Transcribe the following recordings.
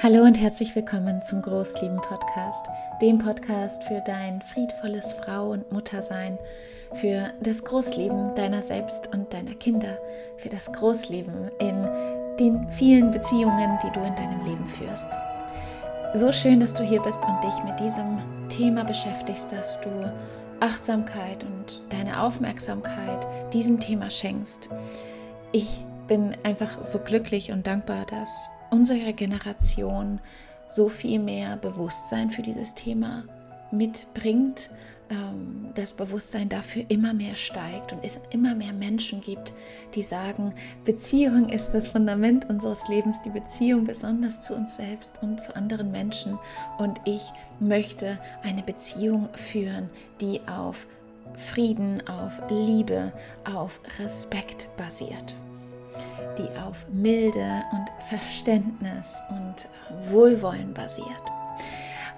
Hallo und herzlich willkommen zum Großlieben Podcast, dem Podcast für dein friedvolles Frau- und Muttersein, für das Großleben deiner selbst und deiner Kinder, für das Großleben in den vielen Beziehungen, die du in deinem Leben führst. So schön, dass du hier bist und dich mit diesem Thema beschäftigst, dass du Achtsamkeit und deine Aufmerksamkeit diesem Thema schenkst. Ich bin einfach so glücklich und dankbar, dass unsere Generation so viel mehr Bewusstsein für dieses Thema mitbringt, ähm, das Bewusstsein dafür immer mehr steigt und es immer mehr Menschen gibt, die sagen, Beziehung ist das Fundament unseres Lebens, die Beziehung besonders zu uns selbst und zu anderen Menschen. Und ich möchte eine Beziehung führen, die auf Frieden, auf Liebe, auf Respekt basiert die auf Milde und Verständnis und Wohlwollen basiert.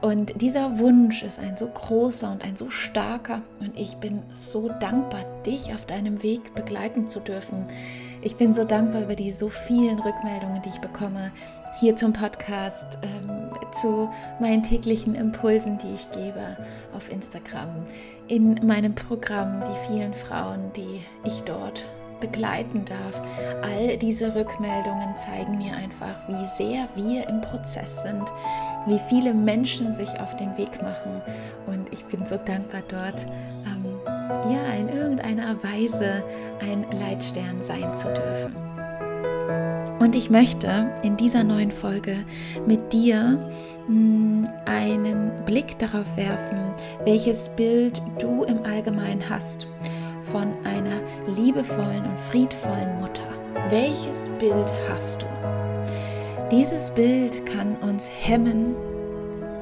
Und dieser Wunsch ist ein so großer und ein so starker und ich bin so dankbar, dich auf deinem Weg begleiten zu dürfen. Ich bin so dankbar über die so vielen Rückmeldungen, die ich bekomme, hier zum Podcast, ähm, zu meinen täglichen Impulsen, die ich gebe auf Instagram, in meinem Programm, die vielen Frauen, die ich dort begleiten darf. All diese Rückmeldungen zeigen mir einfach, wie sehr wir im Prozess sind, wie viele Menschen sich auf den Weg machen. Und ich bin so dankbar dort, ähm, ja, in irgendeiner Weise ein Leitstern sein zu dürfen. Und ich möchte in dieser neuen Folge mit dir hm, einen Blick darauf werfen, welches Bild du im Allgemeinen hast von einer liebevollen und friedvollen Mutter. Welches Bild hast du? Dieses Bild kann uns hemmen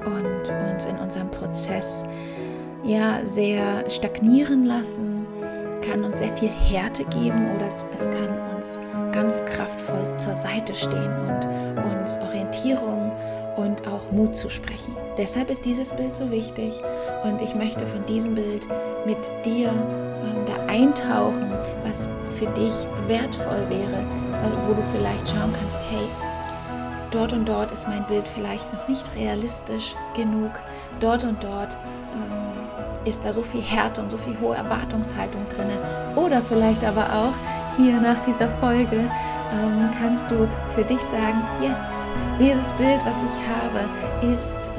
und uns in unserem Prozess ja sehr stagnieren lassen, kann uns sehr viel Härte geben oder es, es kann uns ganz kraftvoll zur Seite stehen und uns Orientierung und auch Mut zu sprechen. Deshalb ist dieses Bild so wichtig und ich möchte von diesem Bild mit dir ähm, da eintauchen, was für dich wertvoll wäre, wo du vielleicht schauen kannst, hey, dort und dort ist mein Bild vielleicht noch nicht realistisch genug, dort und dort ähm, ist da so viel Härte und so viel hohe Erwartungshaltung drin. Oder vielleicht aber auch hier nach dieser Folge ähm, kannst du für dich sagen, yes, dieses Bild, was ich habe, ist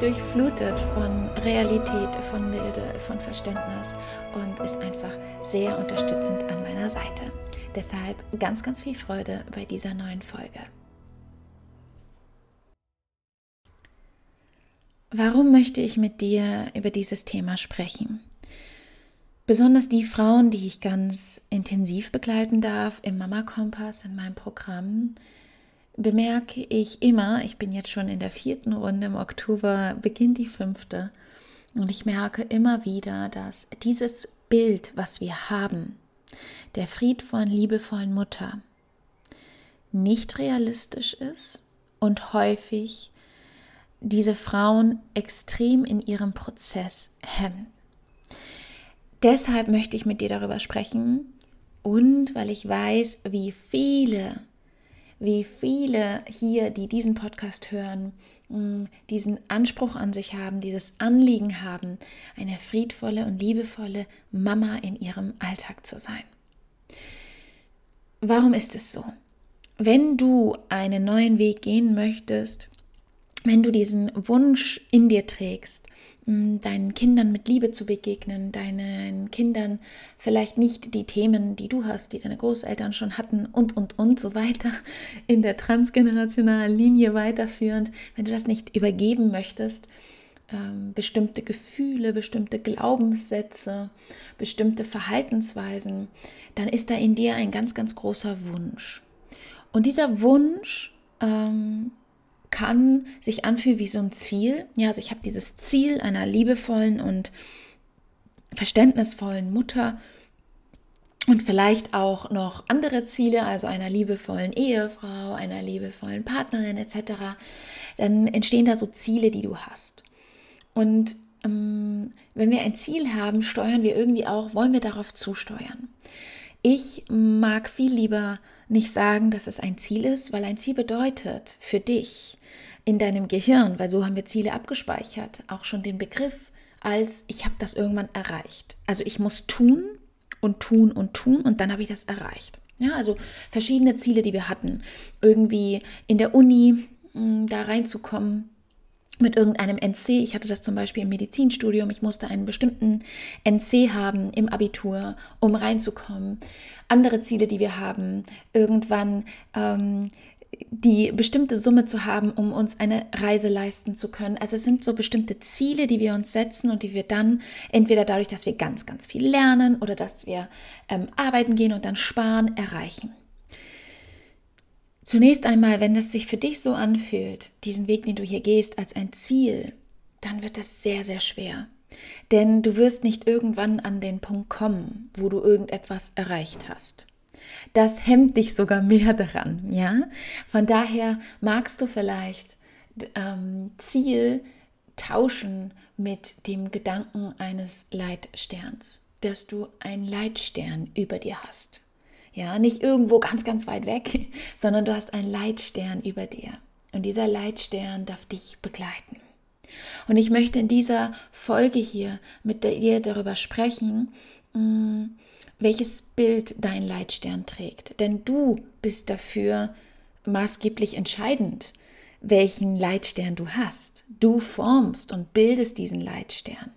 durchflutet von Realität, von Milde, von Verständnis und ist einfach sehr unterstützend an meiner Seite. Deshalb ganz, ganz viel Freude bei dieser neuen Folge. Warum möchte ich mit dir über dieses Thema sprechen? Besonders die Frauen, die ich ganz intensiv begleiten darf im Mama Kompass in meinem Programm, bemerke ich immer, ich bin jetzt schon in der vierten Runde, im Oktober beginnt die fünfte, und ich merke immer wieder, dass dieses Bild, was wir haben, der friedvollen, liebevollen Mutter, nicht realistisch ist und häufig diese Frauen extrem in ihrem Prozess hemmen. Deshalb möchte ich mit dir darüber sprechen und weil ich weiß, wie viele wie viele hier, die diesen Podcast hören, mm, diesen Anspruch an sich haben, dieses Anliegen haben, eine friedvolle und liebevolle Mama in ihrem Alltag zu sein. Warum ist es so? Wenn du einen neuen Weg gehen möchtest, wenn du diesen Wunsch in dir trägst, deinen Kindern mit Liebe zu begegnen, deinen Kindern vielleicht nicht die Themen, die du hast, die deine Großeltern schon hatten und, und, und so weiter in der transgenerationalen Linie weiterführend, wenn du das nicht übergeben möchtest, ähm, bestimmte Gefühle, bestimmte Glaubenssätze, bestimmte Verhaltensweisen, dann ist da in dir ein ganz, ganz großer Wunsch. Und dieser Wunsch ähm, kann sich anfühlen wie so ein Ziel. Ja, also ich habe dieses Ziel einer liebevollen und verständnisvollen Mutter und vielleicht auch noch andere Ziele, also einer liebevollen Ehefrau, einer liebevollen Partnerin etc. Dann entstehen da so Ziele, die du hast. Und ähm, wenn wir ein Ziel haben, steuern wir irgendwie auch, wollen wir darauf zusteuern. Ich mag viel lieber nicht sagen, dass es ein Ziel ist, weil ein Ziel bedeutet für dich in deinem Gehirn, weil so haben wir Ziele abgespeichert, auch schon den Begriff als ich habe das irgendwann erreicht. Also ich muss tun und tun und tun und dann habe ich das erreicht. Ja, also verschiedene Ziele, die wir hatten. Irgendwie in der Uni mh, hm, da reinzukommen mit irgendeinem NC. Ich hatte das zum Beispiel im Medizinstudium. Ich musste einen bestimmten NC haben im Abitur, um reinzukommen. Andere Ziele, die wir haben, irgendwann ähm, die bestimmte Summe zu haben, um uns eine Reise leisten zu können. Also es sind so bestimmte Ziele, die wir uns setzen und die wir dann entweder dadurch, dass wir ganz, ganz viel lernen oder dass wir ähm, arbeiten gehen und dann sparen, erreichen. Zunächst einmal, wenn es sich für dich so anfühlt, diesen Weg, den du hier gehst, als ein Ziel, dann wird das sehr, sehr schwer. Denn du wirst nicht irgendwann an den Punkt kommen, wo du irgendetwas erreicht hast das hemmt dich sogar mehr daran, ja? Von daher magst du vielleicht ähm, Ziel tauschen mit dem Gedanken eines Leitsterns, dass du einen Leitstern über dir hast. Ja, nicht irgendwo ganz, ganz weit weg, sondern du hast einen Leitstern über dir. Und dieser Leitstern darf dich begleiten. Und ich möchte in dieser Folge hier mit dir darüber sprechen, mm, welches Bild dein Leitstern trägt. Denn du bist dafür maßgeblich entscheidend, welchen Leitstern du hast. Du formst und bildest diesen Leitstern.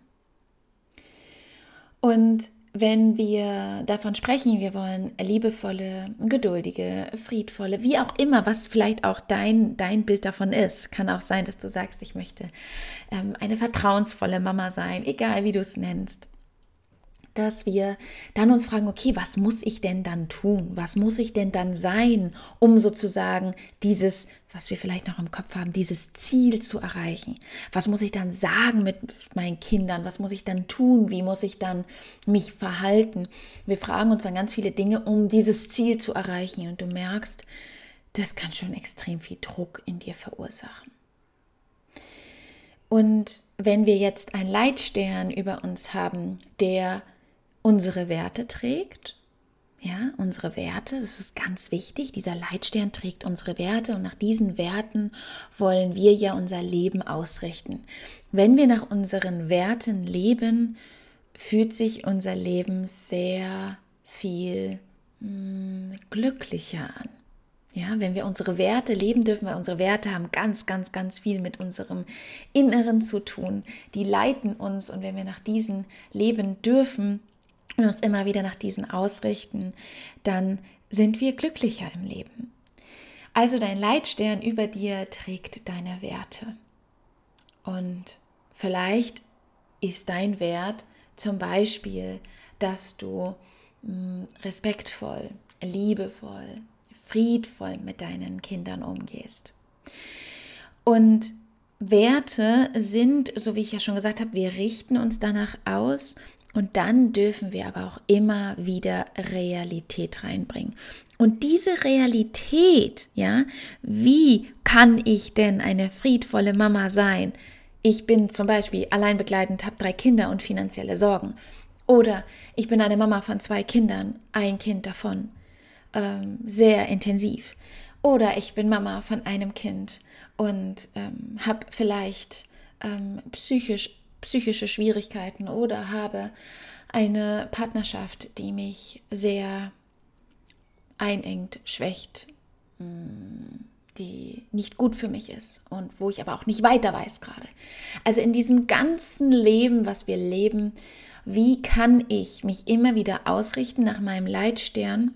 Und wenn wir davon sprechen, wir wollen liebevolle, geduldige, friedvolle, wie auch immer, was vielleicht auch dein, dein Bild davon ist. Kann auch sein, dass du sagst, ich möchte ähm, eine vertrauensvolle Mama sein, egal wie du es nennst dass wir dann uns fragen, okay, was muss ich denn dann tun? Was muss ich denn dann sein, um sozusagen dieses, was wir vielleicht noch im Kopf haben, dieses Ziel zu erreichen? Was muss ich dann sagen mit meinen Kindern? Was muss ich dann tun? Wie muss ich dann mich verhalten? Wir fragen uns dann ganz viele Dinge, um dieses Ziel zu erreichen. Und du merkst, das kann schon extrem viel Druck in dir verursachen. Und wenn wir jetzt einen Leitstern über uns haben, der unsere Werte trägt. Ja, unsere Werte, das ist ganz wichtig. Dieser Leitstern trägt unsere Werte und nach diesen Werten wollen wir ja unser Leben ausrichten. Wenn wir nach unseren Werten leben, fühlt sich unser Leben sehr viel mh, hm, glücklicher an. Ja, wenn wir unsere Werte leben dürfen, weil unsere Werte haben ganz, ganz, ganz viel mit unserem Inneren zu tun. Die leiten uns und wenn wir nach diesen leben dürfen, und uns immer wieder nach diesen ausrichten, dann sind wir glücklicher im Leben. Also dein Leitstern über dir trägt deine Werte. Und vielleicht ist dein Wert zum Beispiel, dass du hm, respektvoll, liebevoll, friedvoll mit deinen Kindern umgehst. Und Werte sind, so wie ich ja schon gesagt habe, wir richten uns danach aus und dann dürfen wir aber auch immer wieder Realität reinbringen. Und diese Realität, ja, wie kann ich denn eine friedvolle Mama sein? Ich bin zum Beispiel allein begleitend, habe drei Kinder und finanzielle Sorgen. Oder ich bin eine Mama von zwei Kindern, ein Kind davon ähm, sehr intensiv. Oder ich bin Mama von einem Kind und ähm, habe vielleicht ähm, psychisch psychische Schwierigkeiten oder habe eine Partnerschaft, die mich sehr einengt, schwächt, mm, die nicht gut für mich ist und wo ich aber auch nicht weiter weiß gerade. Also in diesem ganzen Leben, was wir leben, wie kann ich mich immer wieder ausrichten nach meinem Leitstern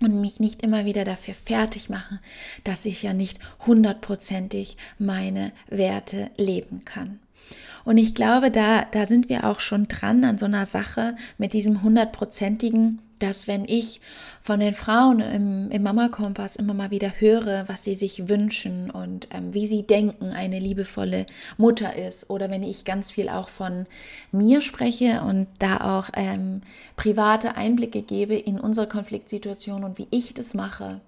und mich nicht immer wieder dafür fertig machen, dass ich ja nicht hundertprozentig meine Werte leben kann. Und ich glaube, da, da sind wir auch schon dran an so einer Sache mit diesem hundertprozentigen, dass wenn ich von den Frauen im, im Mama-Kompass immer mal wieder höre, was sie sich wünschen und ähm, wie sie denken, eine liebevolle Mutter ist, oder wenn ich ganz viel auch von mir spreche und da auch ähm, private Einblicke gebe in unsere Konfliktsituation und wie ich das mache,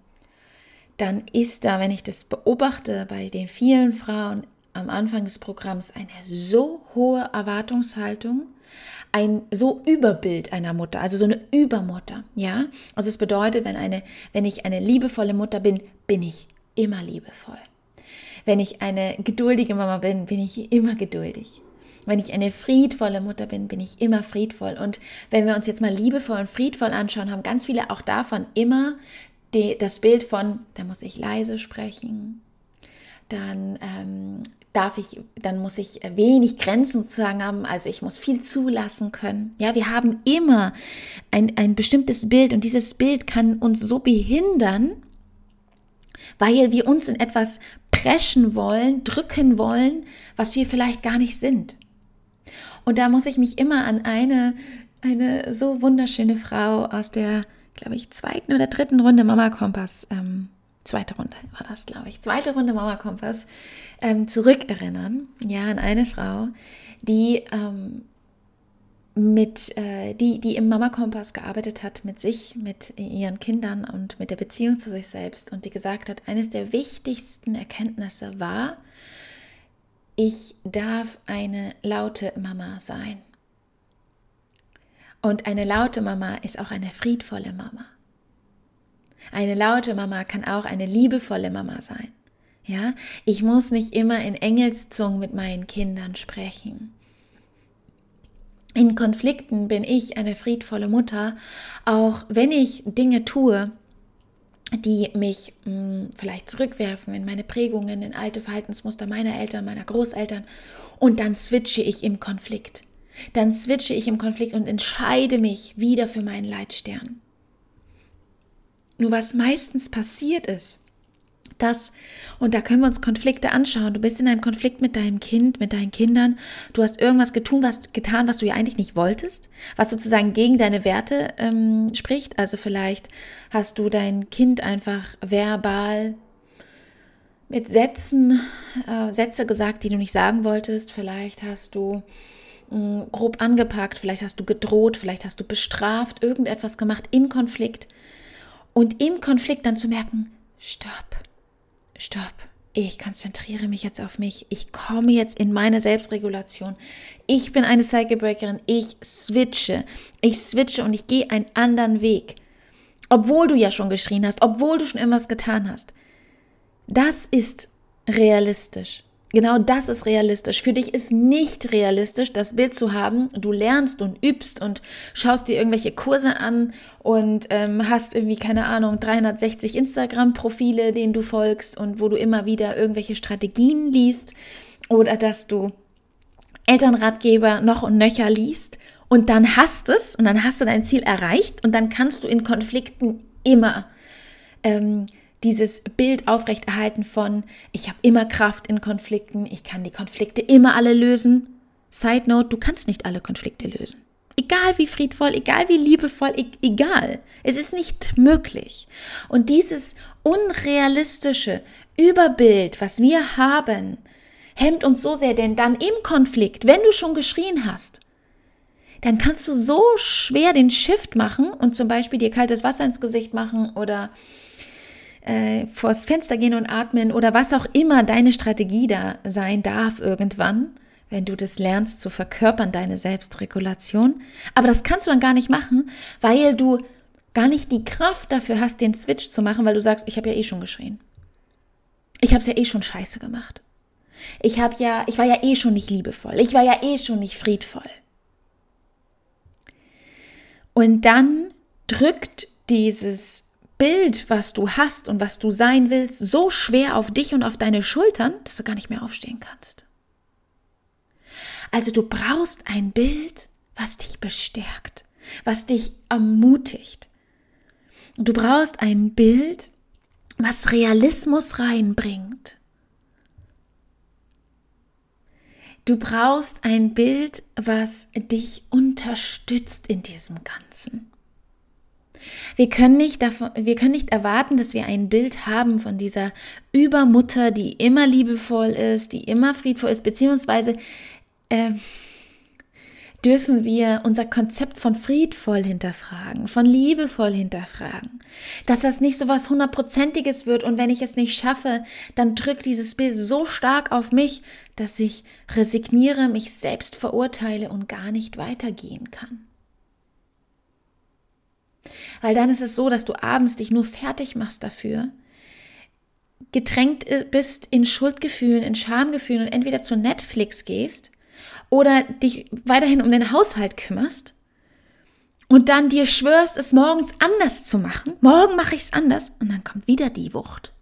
dann ist da, wenn ich das beobachte bei den vielen Frauen, am Anfang des Programms eine so hohe Erwartungshaltung, ein so Überbild einer Mutter, also so eine Übermutter, ja? Also es bedeutet, wenn eine wenn ich eine liebevolle Mutter bin, bin ich immer liebevoll. Wenn ich eine geduldige Mama bin, bin ich immer geduldig. Wenn ich eine friedvolle Mutter bin, bin ich immer friedvoll. Und wenn wir uns jetzt mal liebevoll und friedvoll anschauen, haben ganz viele auch davon immer die, das Bild von, da muss ich leise sprechen, dann ähm, darf ich, dann muss ich wenig Grenzen sozusagen haben, also ich muss viel zulassen können. Ja, wir haben immer ein, ein bestimmtes Bild und dieses Bild kann uns so behindern, weil wir uns in etwas preschen wollen, drücken wollen, was wir vielleicht gar nicht sind. Und da muss ich mich immer an eine, eine so wunderschöne Frau aus der, glaube ich, zweiten oder dritten Runde Mama Kompass, ähm, zweite Runde war das, glaube ich, zweite Runde Mama Kompass, ähm, zurückerinnern. Ja, an eine Frau, die ähm, mit, äh, die, die im Mama Kompass gearbeitet hat mit sich, mit ihren Kindern und mit der Beziehung zu sich selbst und die gesagt hat, eines der wichtigsten Erkenntnisse war, ich darf eine laute Mama sein. Und eine laute Mama ist auch eine friedvolle Mama. Eine laute Mama kann auch eine liebevolle Mama sein. Ja, ich muss nicht immer in Engelszungen mit meinen Kindern sprechen. In Konflikten bin ich eine friedvolle Mutter, auch wenn ich Dinge tue, die mich mh, hm, vielleicht zurückwerfen in meine Prägungen, in alte Verhaltensmuster meiner Eltern, meiner Großeltern und dann switche ich im Konflikt. Dann switche ich im Konflikt und entscheide mich wieder für meinen Leitstern. Nur was meistens passiert ist, das, und da können wir uns Konflikte anschauen. Du bist in einem Konflikt mit deinem Kind, mit deinen Kindern. Du hast irgendwas getun, was, getan, was du ja eigentlich nicht wolltest, was sozusagen gegen deine Werte ähm, spricht. Also vielleicht hast du dein Kind einfach verbal mit Sätzen, äh, Sätze gesagt, die du nicht sagen wolltest. Vielleicht hast du mh, mm, grob angepackt, vielleicht hast du gedroht, vielleicht hast du bestraft, irgendetwas gemacht im Konflikt. Und im Konflikt dann zu merken, stopp stopp, ich konzentriere mich jetzt auf mich. Ich komme jetzt in meine Selbstregulation. Ich bin eine Cycle Breakerin. Ich switche. Ich switche und ich gehe einen anderen Weg. Obwohl du ja schon geschrien hast, obwohl du schon irgendwas getan hast. Das ist realistisch. Genau das ist realistisch. Für dich ist nicht realistisch, das Bild zu haben. Du lernst und übst und schaust dir irgendwelche Kurse an und ähm, hast irgendwie, keine Ahnung, 360 Instagram-Profile, denen du folgst und wo du immer wieder irgendwelche Strategien liest oder dass du Elternratgeber noch und nöcher liest und dann hast es und dann hast du dein Ziel erreicht und dann kannst du in Konflikten immer ähm, dieses Bild aufrechterhalten von, ich habe immer Kraft in Konflikten, ich kann die Konflikte immer alle lösen. Side note, du kannst nicht alle Konflikte lösen. Egal wie friedvoll, egal wie liebevoll, e egal. Es ist nicht möglich. Und dieses unrealistische Überbild, was wir haben, hemmt uns so sehr, denn dann im Konflikt, wenn du schon geschrien hast, dann kannst du so schwer den Shift machen und zum Beispiel dir kaltes Wasser ins Gesicht machen oder äh, vors Fenster gehen und atmen oder was auch immer deine Strategie da sein darf irgendwann, wenn du das lernst zu verkörpern, deine Selbstregulation. Aber das kannst du dann gar nicht machen, weil du gar nicht die Kraft dafür hast, den Switch zu machen, weil du sagst, ich habe ja eh schon geschrien. Ich habe es ja eh schon scheiße gemacht. Ich habe ja, ich war ja eh schon nicht liebevoll. Ich war ja eh schon nicht friedvoll. Und dann drückt dieses Bild, was du hast und was du sein willst, so schwer auf dich und auf deine Schultern, dass du gar nicht mehr aufstehen kannst. Also du brauchst ein Bild, was dich bestärkt, was dich ermutigt. Du brauchst ein Bild, was Realismus reinbringt. Du brauchst ein Bild, was dich unterstützt in diesem Ganzen. Wir können, nicht davon, wir können nicht erwarten, dass wir ein Bild haben von dieser Übermutter, die immer liebevoll ist, die immer friedvoll ist, beziehungsweise äh, dürfen wir unser Konzept von friedvoll hinterfragen, von liebevoll hinterfragen. Dass das nicht so was hundertprozentiges wird und wenn ich es nicht schaffe, dann drückt dieses Bild so stark auf mich, dass ich resigniere, mich selbst verurteile und gar nicht weitergehen kann. Weil dann ist es so, dass du abends dich nur fertig machst dafür, getränkt bist in Schuldgefühlen, in Schamgefühlen und entweder zu Netflix gehst oder dich weiterhin um den Haushalt kümmerst und dann dir schwörst, es morgens anders zu machen. Morgen mache ich es anders und dann kommt wieder die Wucht.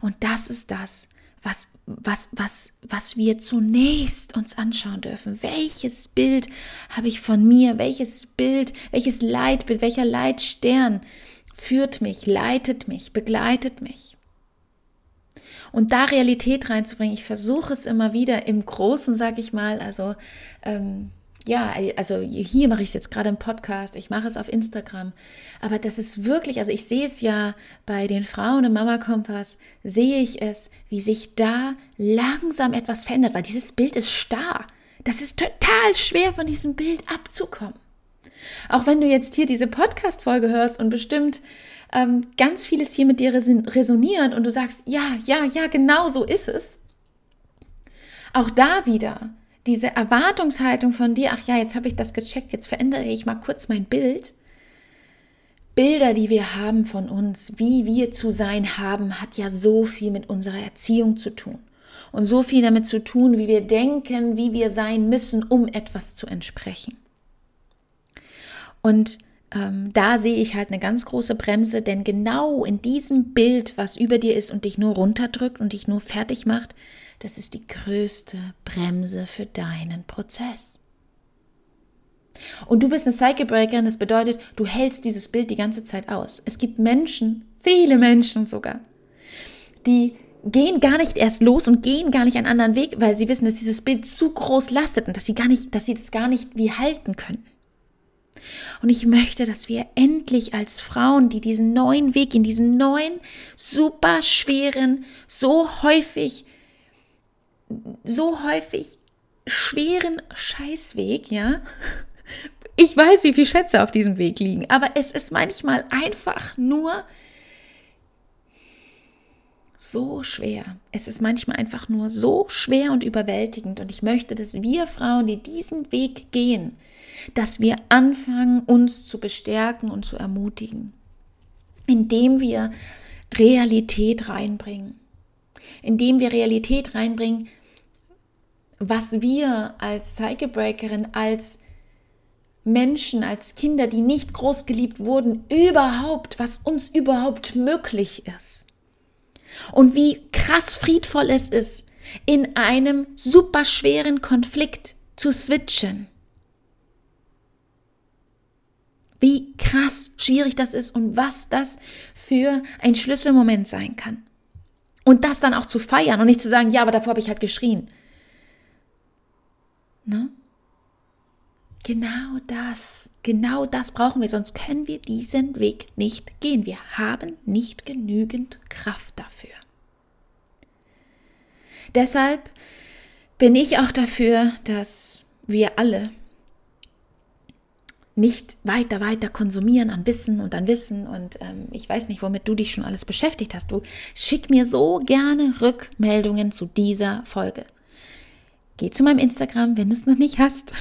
Und das ist das, was, was, was, was wir zunächst uns anschauen dürfen. Welches Bild habe ich von mir? Welches Bild, welches Leitbild, welcher Leitstern führt mich, leitet mich, begleitet mich? Und da Realität reinzubringen, ich versuche es immer wieder im Großen, sag ich mal, also ähm, ja, also hier mache ich es jetzt gerade im Podcast, ich mache es auf Instagram, aber das ist wirklich, also ich sehe es ja bei den Frauen im Mama Kompass, sehe ich es, wie sich da langsam etwas verändert, weil dieses Bild ist starr. Das ist total schwer von diesem Bild abzukommen. Auch wenn du jetzt hier diese Podcast-Folge hörst und bestimmt ähm, ganz vieles hier mit dir resoniert und du sagst, ja, ja, ja, genau so ist es. Auch da wieder diese Erwartungshaltung von dir, ach ja, jetzt habe ich das gecheckt, jetzt verändere ich mal kurz mein Bild. Bilder, die wir haben von uns, wie wir zu sein haben, hat ja so viel mit unserer Erziehung zu tun. Und so viel damit zu tun, wie wir denken, wie wir sein müssen, um etwas zu entsprechen. Und ähm, da sehe ich halt eine ganz große Bremse, denn genau in diesem Bild, was über dir ist und dich nur runterdrückt und dich nur fertig macht, das ist die größte Bremse für deinen Prozess. Und du bist eine Cycle Breaker das bedeutet, du hältst dieses Bild die ganze Zeit aus. Es gibt Menschen, viele Menschen sogar, die gehen gar nicht erst los und gehen gar nicht einen anderen Weg, weil sie wissen, dass dieses Bild zu groß lastet und dass sie gar nicht, dass sie das gar nicht wie halten können. Und ich möchte, dass wir endlich als Frauen, die diesen neuen Weg in diesen neuen, super schweren, so häufig so häufig schweren Scheißweg, ja. Ich weiß, wie viele Schätze auf diesem Weg liegen, aber es ist manchmal einfach nur so schwer. Es ist manchmal einfach nur so schwer und überwältigend. Und ich möchte, dass wir Frauen, die diesen Weg gehen, dass wir anfangen, uns zu bestärken und zu ermutigen, indem wir Realität reinbringen. Indem wir Realität reinbringen, was wir als Cycle als Menschen, als Kinder, die nicht groß geliebt wurden, überhaupt, was uns überhaupt möglich ist. Und wie krass friedvoll es ist, in einem super schweren Konflikt zu switchen. Wie krass schwierig das ist und was das für ein Schlüsselmoment sein kann. Und das dann auch zu feiern und nicht zu sagen, ja, aber davor habe ich halt geschrien. Ne? Genau das, genau das brauchen wir, sonst können wir diesen Weg nicht gehen. Wir haben nicht genügend Kraft dafür. Deshalb bin ich auch dafür, dass wir alle nicht weiter, weiter konsumieren an Wissen und an Wissen und ähm, ich weiß nicht, womit du dich schon alles beschäftigt hast. Du schick mir so gerne Rückmeldungen zu dieser Folge. Geh zu meinem Instagram, wenn du es noch nicht hast.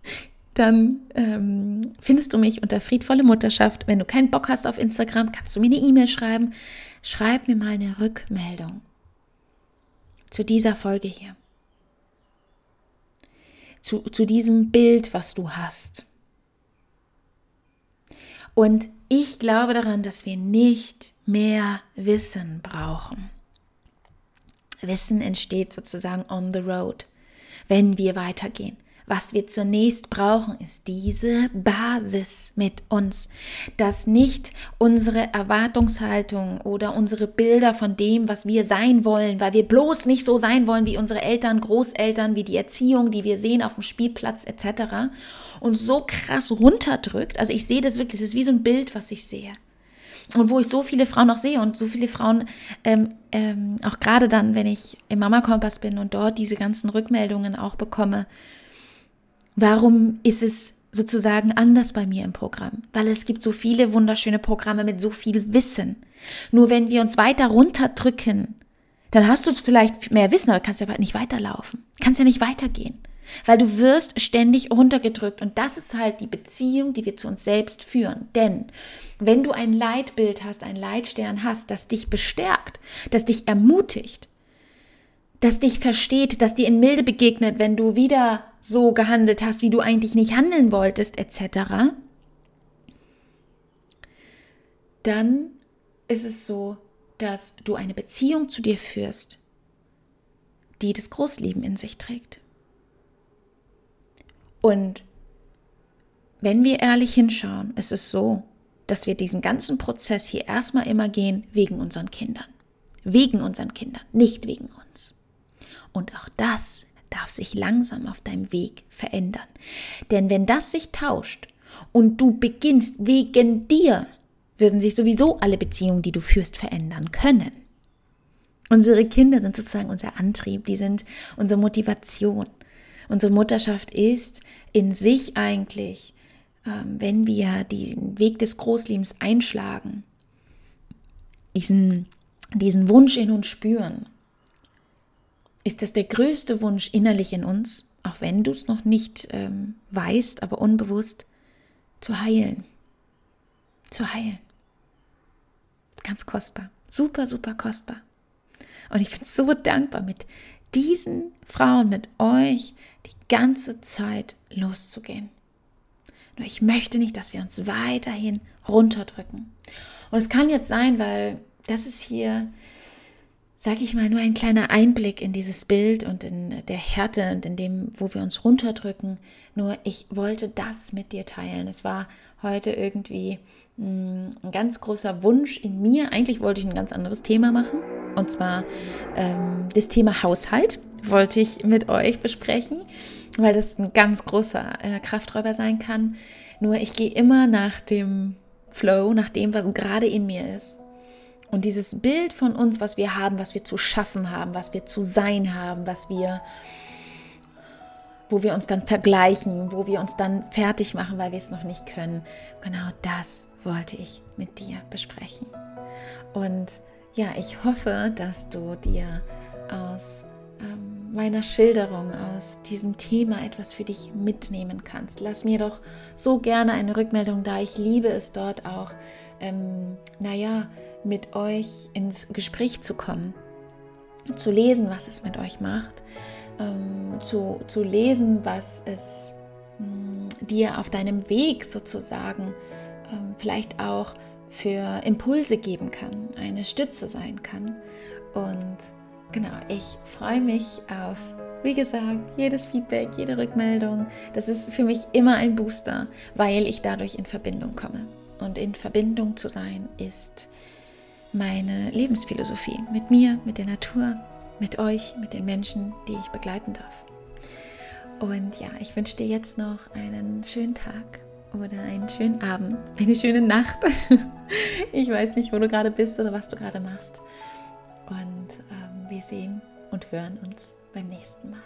Dann ähm, findest du mich unter friedvolle Mutterschaft. Wenn du keinen Bock hast auf Instagram, kannst du mir eine E-Mail schreiben. Schreib mir mal eine Rückmeldung zu dieser Folge hier. Zu, zu diesem Bild, was du hast. Und ich glaube daran, dass wir nicht mehr Wissen brauchen. Wissen entsteht sozusagen on the road wenn wir weitergehen. Was wir zunächst brauchen, ist diese Basis mit uns, dass nicht unsere Erwartungshaltung oder unsere Bilder von dem, was wir sein wollen, weil wir bloß nicht so sein wollen wie unsere Eltern, Großeltern, wie die Erziehung, die wir sehen auf dem Spielplatz etc., uns so krass runterdrückt. Also ich sehe das wirklich, das ist wie so ein Bild, was ich sehe und wo ich so viele Frauen auch sehe und so viele Frauen, ähm, ähm, auch gerade dann, wenn ich im Mama Kompass bin und dort diese ganzen Rückmeldungen auch bekomme, warum ist es sozusagen anders bei mir im Programm? Weil es gibt so viele wunderschöne Programme mit so viel Wissen. Nur wenn wir uns weiter runterdrücken, dann hast du vielleicht mehr Wissen, aber kannst ja nicht weiterlaufen, kannst ja nicht weitergehen. Weil du wirst ständig runtergedrückt und das ist halt die Beziehung, die wir zu uns selbst führen. Denn wenn du ein Leitbild hast, ein Leitstern hast, das dich bestärkt, das dich ermutigt, das dich versteht, das dir in Milde begegnet, wenn du wieder so gehandelt hast, wie du eigentlich nicht handeln wolltest, etc., dann ist es so, dass du eine Beziehung zu dir führst, die das Großleben in sich trägt. Und wenn wir ehrlich hinschauen, ist es so, dass wir diesen ganzen Prozess hier erstmal immer gehen wegen unseren Kindern. Wegen unseren Kindern, nicht wegen uns. Und auch das darf sich langsam auf deinem Weg verändern. Denn wenn das sich tauscht und du beginnst wegen dir, würden sich sowieso alle Beziehungen, die du führst, verändern können. Unsere Kinder sind sozusagen unser Antrieb, die sind unsere Motivation. Unsere Mutterschaft ist in sich eigentlich, ähm, wenn wir den Weg des Großlebens einschlagen, diesen, diesen Wunsch in uns spüren, ist das der größte Wunsch innerlich in uns, auch wenn du es noch nicht ähm, weißt, aber unbewusst, zu heilen. Zu heilen. Ganz kostbar. Super, super kostbar. Und ich bin so dankbar, mit diesen Frauen, mit euch die ganze Zeit loszugehen. Nur ich möchte nicht, dass wir uns weiterhin runterdrücken. Und es kann jetzt sein, weil das ist hier, sage ich mal, nur ein kleiner Einblick in dieses Bild und in der Härte und in dem, wo wir uns runterdrücken. Nur ich wollte das mit dir teilen. Es war heute irgendwie ein ganz großer Wunsch in mir. Eigentlich wollte ich ein ganz anderes Thema machen. Und zwar ähm, das Thema Haushalt wollte ich mit euch besprechen, weil das ein ganz großer äh, Krafträuber sein kann. Nur ich gehe immer nach dem Flow, nach dem, was gerade in mir ist. Und dieses Bild von uns, was wir haben, was wir zu schaffen haben, was wir zu sein haben, was wir, wo wir uns dann vergleichen, wo wir uns dann fertig machen, weil wir es noch nicht können. Genau das wollte ich mit dir besprechen. Und ja, ich hoffe, dass du dir aus ähm, meiner Schilderung, aus diesem Thema etwas für dich mitnehmen kannst. Lass mir doch so gerne eine Rückmeldung da. Ich liebe es dort auch, ähm, naja, mit euch ins Gespräch zu kommen, zu lesen, was es mit euch macht, ähm, zu, zu lesen, was es mh, hm, dir auf deinem Weg sozusagen ähm, vielleicht auch für Impulse geben kann, eine Stütze sein kann. Und genau, ich freue mich auf, wie gesagt, jedes Feedback, jede Rückmeldung. Das ist für mich immer ein Booster, weil ich dadurch in Verbindung komme. Und in Verbindung zu sein ist meine Lebensphilosophie mit mir, mit der Natur, mit euch, mit den Menschen, die ich begleiten darf. Und ja, ich wünsche dir jetzt noch einen schönen Tag oder einen schönen Abend, eine schöne Nacht. ich weiß nicht, wo du gerade bist oder was du gerade machst. Und ähm, wir sehen und hören uns beim nächsten Mal.